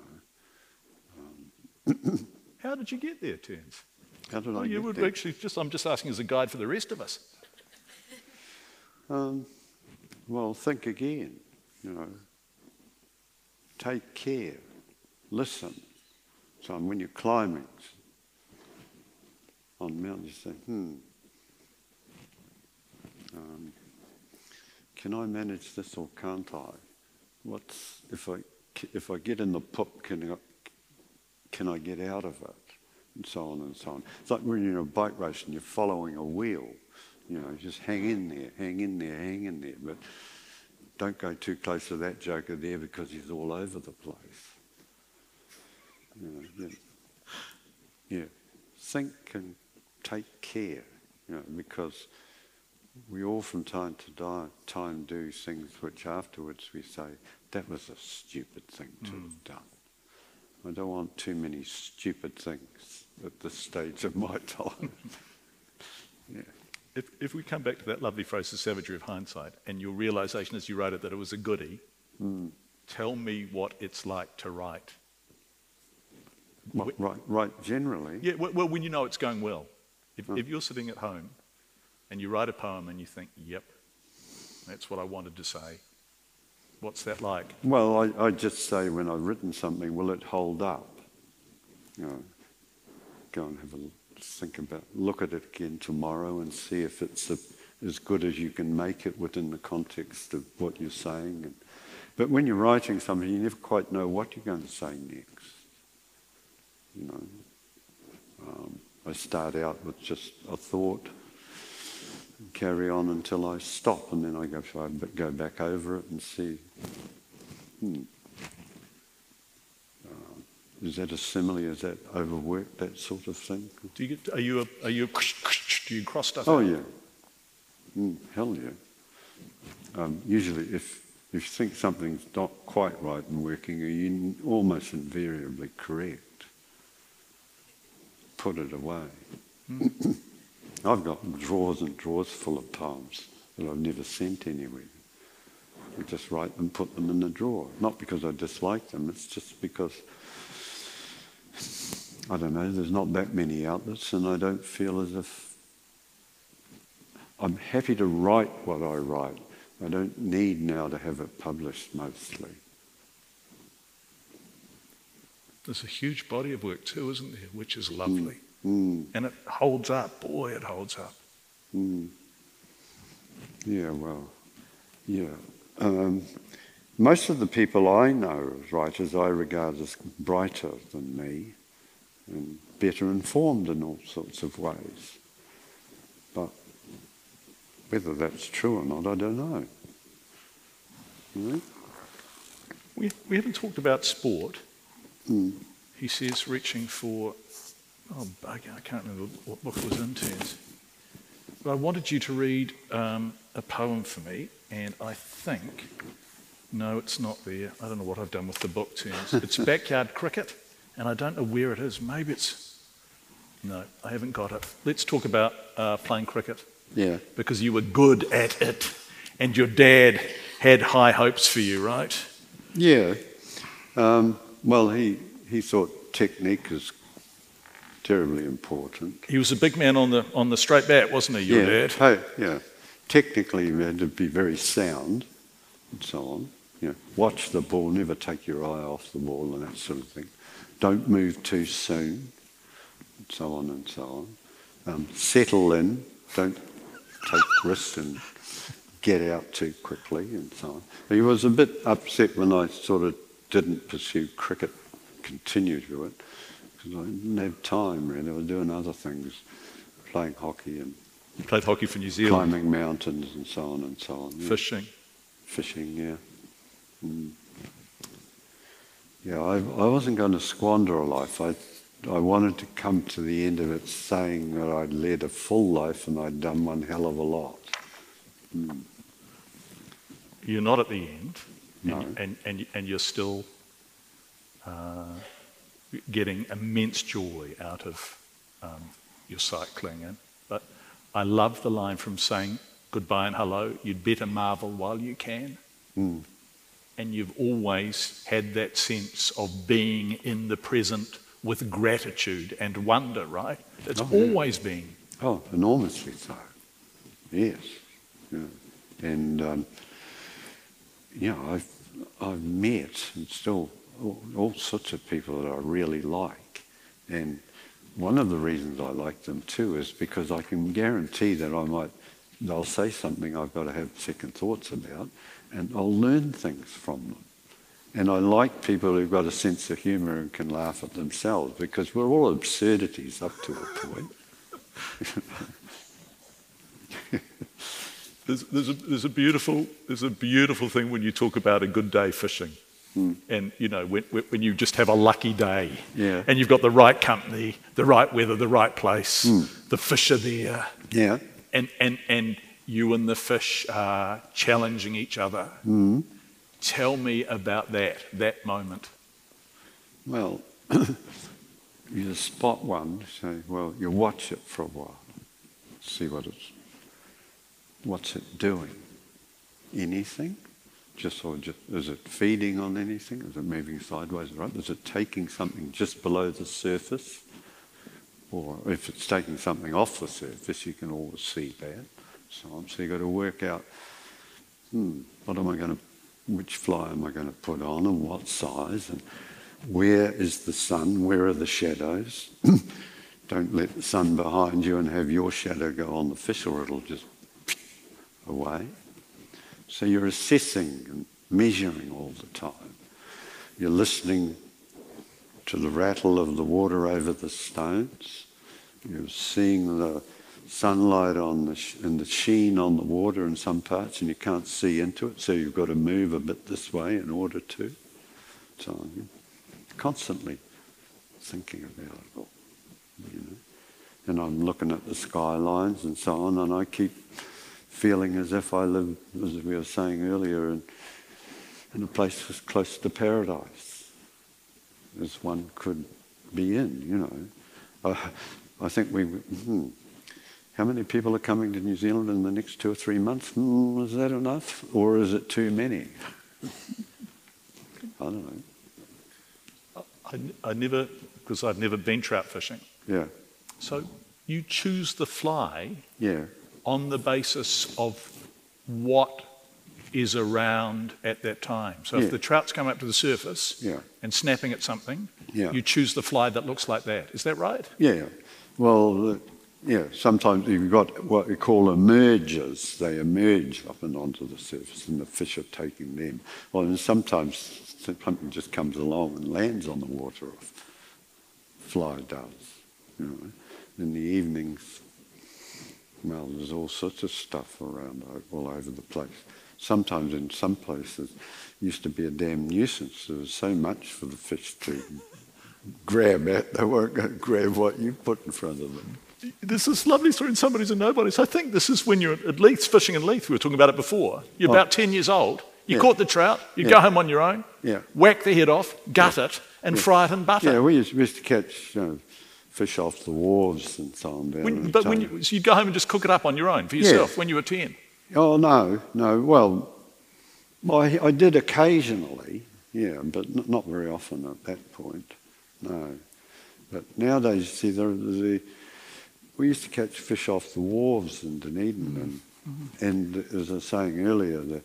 know. [coughs]
How did you get there, Turns?
How did I
Well, you
get
would
there?
actually just, I'm just asking as a guide for the rest of us.
Um, well, think again. You know. Take care. Listen. So when you're climbing on the mountain, you say, hmm. Um, can I manage this or can't I? What's if I if I get in the pup? Can I can I get out of it? And so on and so on. It's like when you're in a bike race and you're following a wheel. You know, just hang in there, hang in there, hang in there. But don't go too close to that joker there because he's all over the place. You know, yeah. yeah. Think and take care, you know, because we all from time to time do things which afterwards we say, that was a stupid thing to have hmm. done. I don't want too many stupid things at this stage of my [laughs] time. [laughs] yeah.
If, if we come back to that lovely phrase, the savagery of hindsight, and your realization as you wrote it that it was a goodie, hmm. tell me what it's like to write.
Well, right, right, generally.
Yeah, well, well, when you know it's going well. If, hmm. if you're sitting at home and you write a poem and you think, yep, that's what I wanted to say, what's that like?
Well, I, I just say when I've written something, will it hold up? You know, go and have a think about, look at it again tomorrow and see if it's a, as good as you can make it within the context of what you're saying. And, but when you're writing something, you never quite know what you're going to say next. You know, um, I start out with just a thought, carry on until I stop, and then I go, so I go back over it and see Hmm. Uh, is that a simile? Is that overworked? That sort of thing?
Do you get, are you, a, are you, a, do you cross stuff
Oh
out?
yeah. Mm, hell yeah. Um, usually, if if you think something's not quite right and working, you almost invariably correct. Put it away. [laughs] I've got drawers and drawers full of poems that I've never sent anywhere. I just write them, put them in the drawer. Not because I dislike them, it's just because, I don't know, there's not that many outlets and I don't feel as if I'm happy to write what I write. I don't need now to have it published mostly.
There's a huge body of work too, isn't there? Which is lovely.
Mm,
And it holds up. Boy, it holds up.
mm. Yeah, well, yeah. Um, most of the people I know as writers I regard as brighter than me and better informed in all sorts of ways. But whether that's true or not, I don't know. You know?
We, we haven't talked about sport.
Mm.
He says reaching for, oh, bugger, I can't remember what book it was in terms. But I wanted you to read um, a poem for me, and I think, no, it's not there. I don't know what I've done with the book terms. It's [laughs] Backyard Cricket, and I don't know where it is. Maybe it's, no, I haven't got it. Let's talk about uh, playing cricket,
Yeah.
because you were good at it, and your dad had high hopes for you, right?
Yeah. Um, well, he, he thought technique is terribly important.
He was a big man on the on the straight bat, wasn't he, your
yeah,
dad?
hey, yeah. Technically, you had to be very sound and so on. You know, watch the ball, never take your eye off the ball and that sort of thing. Don't move too soon, and so on and so on. Um, settle in, don't take risks and get out too quickly and so on. He was a bit upset when I sort of didn't pursue cricket, continue to it, because I didn't have time really. I was doing other things, playing hockey and
He played hockey for New Zealand,
climbing mountains and so on and so on. yeah.
fishing.
Fishing, yeah. Mm. Yeah, I, I wasn't going to squander a life. I, I wanted to come to the end of it saying that I'd led a full life and I'd done one hell of a lot.
You're not at the end, and,
No.
and, and, and you're still uh, getting immense joy out of um, your cycling. And, but I love the line from saying goodbye and hello, you'd better marvel while you can.
Mm.
And you've always had that sense of being in the present with gratitude and wonder, right? It's
Oh, yeah.
always been.
Oh, enormously so. Yes. Yeah. And, um, you know, I've, I've met and still all, all sorts of people that I really like. And one of the reasons I like them too is because I can guarantee that I might, they'll say something I've got to have second thoughts about, and I'll learn things from them. And I like people who've got a sense of humour and can laugh at themselves because we're all absurdities up to a point. [laughs]
There's, there's, a, there's, a beautiful, there's a beautiful thing when you talk about a good day fishing. Mm. And, you know, when, when you just have a lucky day
Yeah.
and you've got the right company, the right weather, the right place, mm. the fish are there,
Yeah.
and, and, and you and the fish are challenging each other. Mm. Tell me about that, that moment.
Well, [coughs] you spot one, say, well, you watch it for a while, see what it's, what's it doing. Anything? Just or just, is it feeding on anything? Is it moving sideways, right? Is it taking something just below the surface? Or if it's taking something off the surface, you can always see that. So, so you've got to work out, hmm, what am I going to, which fly am I going to put on and what size and where is the sun, where are the shadows? [clears throat] Don't let the sun behind you and have your shadow go on the fish or it'll just [clears throat] away. So you're assessing and measuring all the time. You're listening to the rattle of the water over the stones. You're seeing the sunlight on the sh- and the sheen on the water in some parts, and you can't see into it, so you've got to move a bit this way in order to. So constantly thinking about it you know. And I'm looking at the skylines and so on, and I keep feeling as if I live, as we were saying earlier, in, in a place as close to paradise as one could be in, you know. I, I think we, hmm, how many people are coming to New Zealand in the next two or three months? Mm, is that enough? Or is it too many? I don't know.
I, I never, because I've never been trout fishing.
Yeah,
So you choose the fly
yeah,
on the basis of what is around at that time. So
Yeah.
if the trout's come up to the surface
Yeah.
and snapping at something,
Yeah.
you choose the fly that looks like that. Is that right?
yeah. Well, uh, yeah, sometimes you've got what we call emergers. They emerge up and onto the surface and the fish are taking them. Well, and sometimes something just comes along and lands on the water, or fly does, you know. In the evenings, well, there's all sorts of stuff around all over the place. Sometimes in some places, used to be a damn nuisance. There was so much for the fish to grab at, they weren't going to grab what you put in front of them.
There's this lovely story in Somebodies and Nobodies. I think this is when you're at Leith, fishing in Leith. We were talking about it before. You're
Oh.
about 10 years old. You
Yeah.
caught the trout. You
Yeah.
go home on your own.
Yeah.
Whack the head off, gut it, and fry it in butter.
Yeah, we used, we used to catch you know, fish off the wharves and so on down
When- but when you, so you'd go home and just cook it up on your own for yourself when you were 10.
Oh, no, no. Well, I, I did occasionally, yeah, but n- not very often at that point. No. But nowadays, you see, there, the, we used to catch fish off the wharves in Dunedin, mm-hmm. and, mm-hmm. and as I was saying earlier, the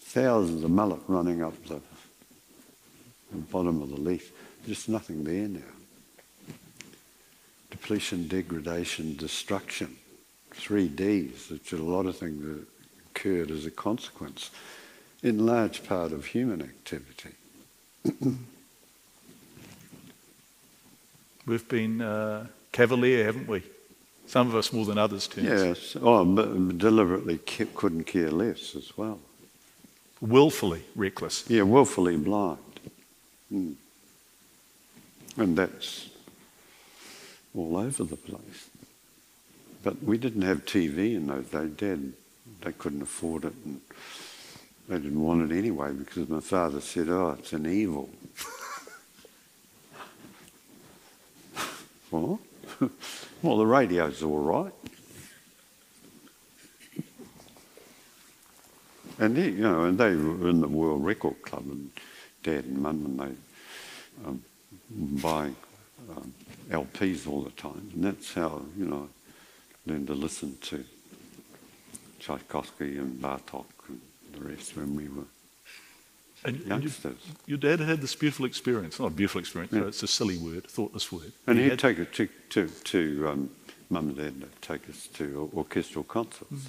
thousands of mullet running up the, the bottom of the Leith, just nothing there now. Depletion, degradation, destruction three Ds, which are a lot of things that occurred as a consequence, in large part of human activity. [clears throat]
We've been uh, cavalier, haven't we? Some of us more than others, turns.
Yes, oh, but deliberately ke- couldn't care less as well.
Willfully reckless.
Yeah, willfully blind. Mm. And that's all over the place. But we didn't have TV in those days. Dad, they couldn't afford it, and they didn't want it anyway because my father said, "Oh, it's an evil." [laughs] what? [laughs] well, the radio's all right. And they, you know, and they were in the World Record Club, and Dad and Mum, and they um, buying um, LPs all the time, and that's how you know I learned to listen to Tchaikovsky and Bartok and the rest when we were
And, and you,
youngsters.
your dad had this beautiful experience. Not a beautiful experience,
Yeah.
it's a silly word, thoughtless word.
And
He
he'd
had-
take it to to, to um, Mum and Dad would take us to orchestral concerts.
And,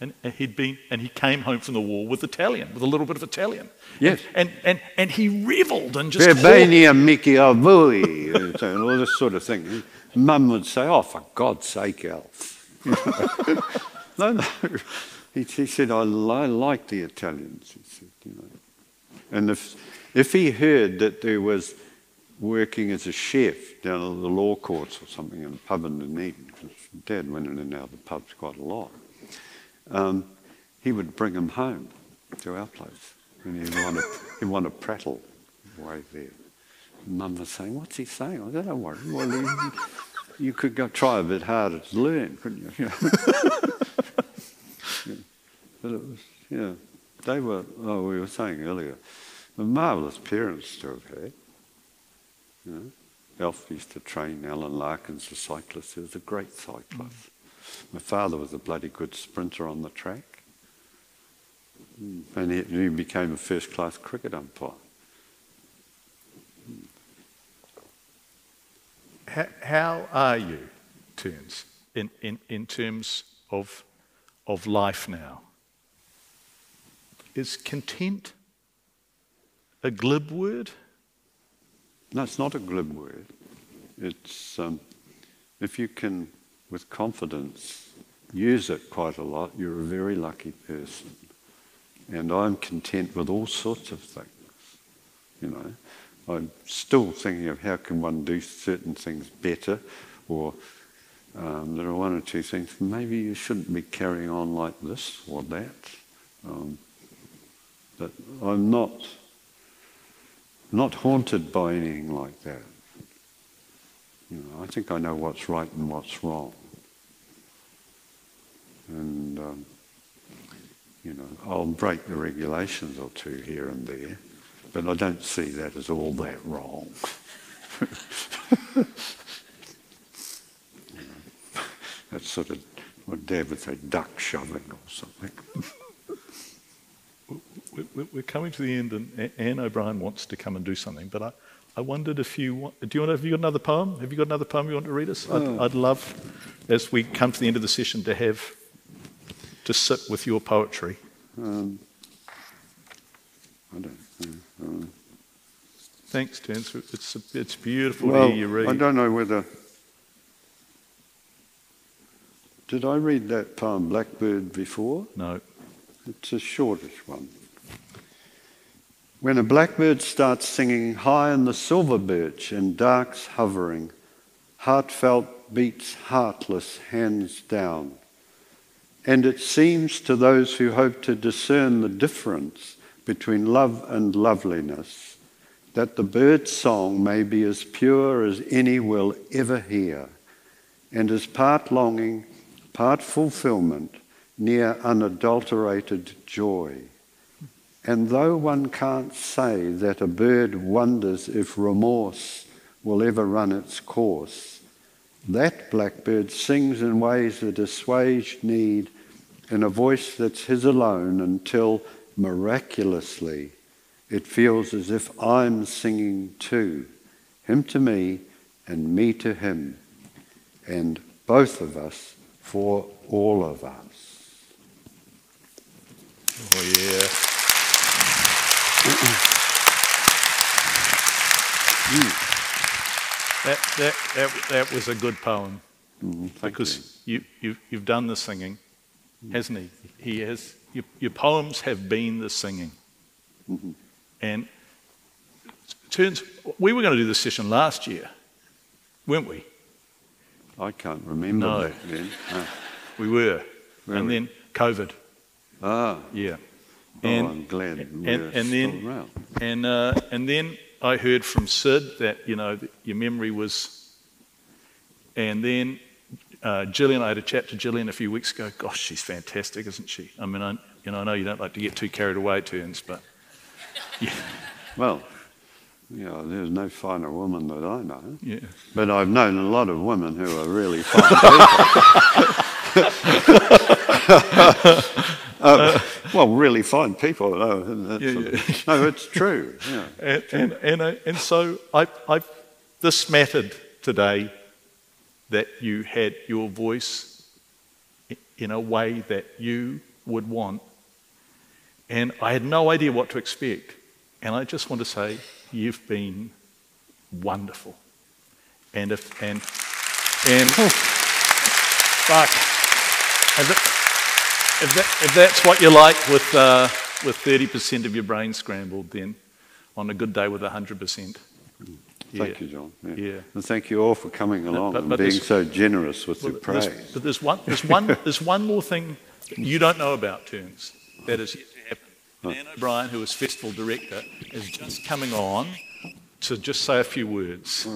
and he'd been, and he came home from the war with Italian, with a little bit of Italian.
Yes.
And and and he revelled and just.
Verbania Mickey Avui, and all this sort of thing. Mum would say, "Oh, for God's sake, Alf." [laughs] no, no. He, he said, I, li- like the Italians. He said, you know. And if, if he heard that there was working as a chef down at the law courts or something in a pub in Dunedin, because Dad went in and out of the pubs quite a lot, um, he would bring him home to our place. And he'd want to, he'd want to prattle way there. Mum was saying, what's he saying? I said, don't worry. Well, you, you could go try a bit harder to learn, couldn't you? [laughs] Yeah. But it was, yeah, they were, oh, we were saying earlier, the marvellous parents to have had. You know, used to train Alan Larkins, the cyclist. He was a great cyclist. My father was a bloody good sprinter on the track. And he, he became a first class cricket umpire.
How, how are you, Turns, in, in, in terms of, of life now? Is content a glib word?
No, it's not a glib word. It's um, if you can, with confidence, use it quite a lot, you're a very lucky person. And I'm content with all sorts of things. You know, I'm still thinking of how can one do certain things better, or um, there are one or two things maybe you shouldn't be carrying on like this or that. Um, but I'm not not haunted by anything like that. You know, I think I know what's right and what's wrong. And, um, you know, I'll break the regulations or two here and there, but I don't see that as all that wrong. you [laughs] know, that's sort of what Dad would say, duck shoving or something. [laughs]
We're coming to the end, and Anne O'Brien wants to come and do something, but I, I wondered if you want, do you want, have you got another poem? Have you got another poem you want to read us? I'd, oh. I'd love, as we come to the end of the session, to have, to sit with your poetry. Um,
I don't know. Um,
Thanks, Terence. It's, it's beautiful
well,
to hear you read.
I don't know whether. Did I read that poem, Blackbird, before?
No.
It's a shortish one. When a blackbird starts singing high in the silver birch and dark's hovering, heartfelt beats heartless hands down. And it seems to those who hope to discern the difference between love and loveliness that the bird's song may be as pure as any will ever hear, and as part longing, part fulfillment, near unadulterated joy. And though one can't say that a bird wonders if remorse will ever run its course, that blackbird sings in ways that assuage need in a voice that's his alone until miraculously it feels as if I'm singing too, him to me and me to him, and both of us for all of us.
Oh, yeah. That, that, that, that was a good poem.
Mm,
because you. You, you, have done the singing, hasn't he? He has. Your, your poems have been the singing.
Mm-hmm.
And turns, we were going to do this session last year, weren't we?
I can't remember.
No.
no.
We were. And then COVID.
Ah.
Yeah.
Oh, and, I'm glad and, and, and then, around.
And, uh, and then I heard from Sid that, you know, that your memory was... And then uh, Jillian, I had a chat to Jillian a few weeks ago. Gosh, she's fantastic, isn't she? I mean, I, you know, I know you don't like to get too carried away, turns, but [laughs]
yeah. Well, you know, there's no finer woman that I know.
Yeah.
But I've known a lot of women who are really fine people. [laughs] uh, [laughs] well, really fine people. No, yeah, yeah. [laughs] no it's true. Yeah. [laughs]
And, and, and, uh, and so I, I, this mattered today that you had your voice in a way that you would want. And I had no idea what to expect. And I just want to say, you've been wonderful. And if, and, and, oh. fuck. It, if, that, if that's what you like with, uh, with 30% of your brain scrambled, then on a good day with 100%.
Yeah. Thank you, John.
Yeah. yeah.
And thank you all for coming along but, but and being so generous with well, your praise.
There's, but there's one, there's, one, [laughs] there's one more thing you don't know about Turns. That is Anne O'Brien, who is festival director, is just coming on to just say a few words.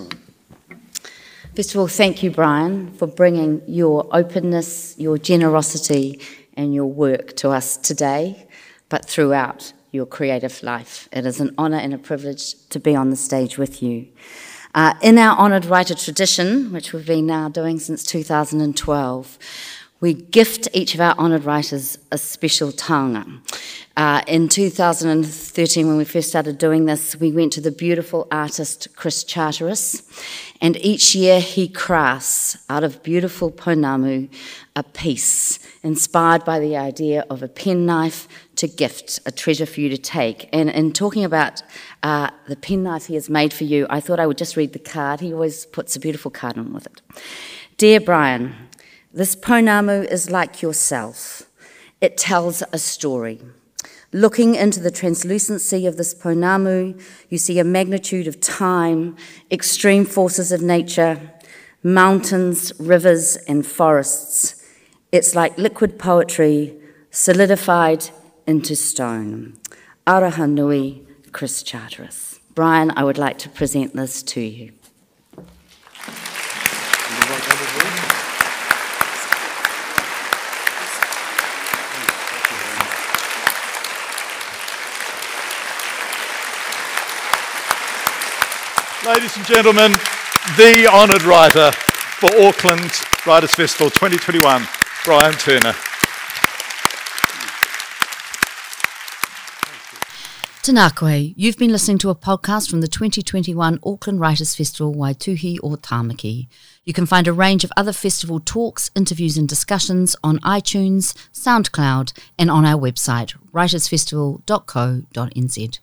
First of all, thank you, Brian, for bringing your openness, your generosity, and your work to us today, but throughout your creative life. It is an honour and a privilege to be on the stage with you. Uh, in our honoured writer tradition, which we've been now doing since 2012, we gift each of our honoured writers a special taonga. Uh, in 2013, when we first started doing this, we went to the beautiful artist Chris Charteris, and each year he crafts out of beautiful pounamu a piece inspired by the idea of a penknife to gift, a treasure for you to take. And in talking about uh, the penknife he has made for you, I thought I would just read the card. He always puts a beautiful card on with it. Dear Brian, this pounamu is like yourself. It tells a story. Looking into the translucency of this pounamu, you see a magnitude of time, extreme forces of nature, mountains, rivers, and forests. It's like liquid poetry solidified into stone. Aroha nui, Chris Charteris. Brian, I would like to present this to you.
Ladies and gentlemen, the honoured writer for Auckland Writers Festival 2021, Brian Turner.
Tēnā koe, you've been listening to a podcast from the 2021 Auckland Writers Festival Waituhi o Tāmaki. You can find a range of other festival talks, interviews and discussions on iTunes, SoundCloud and on our website, writersfestival.co.nz.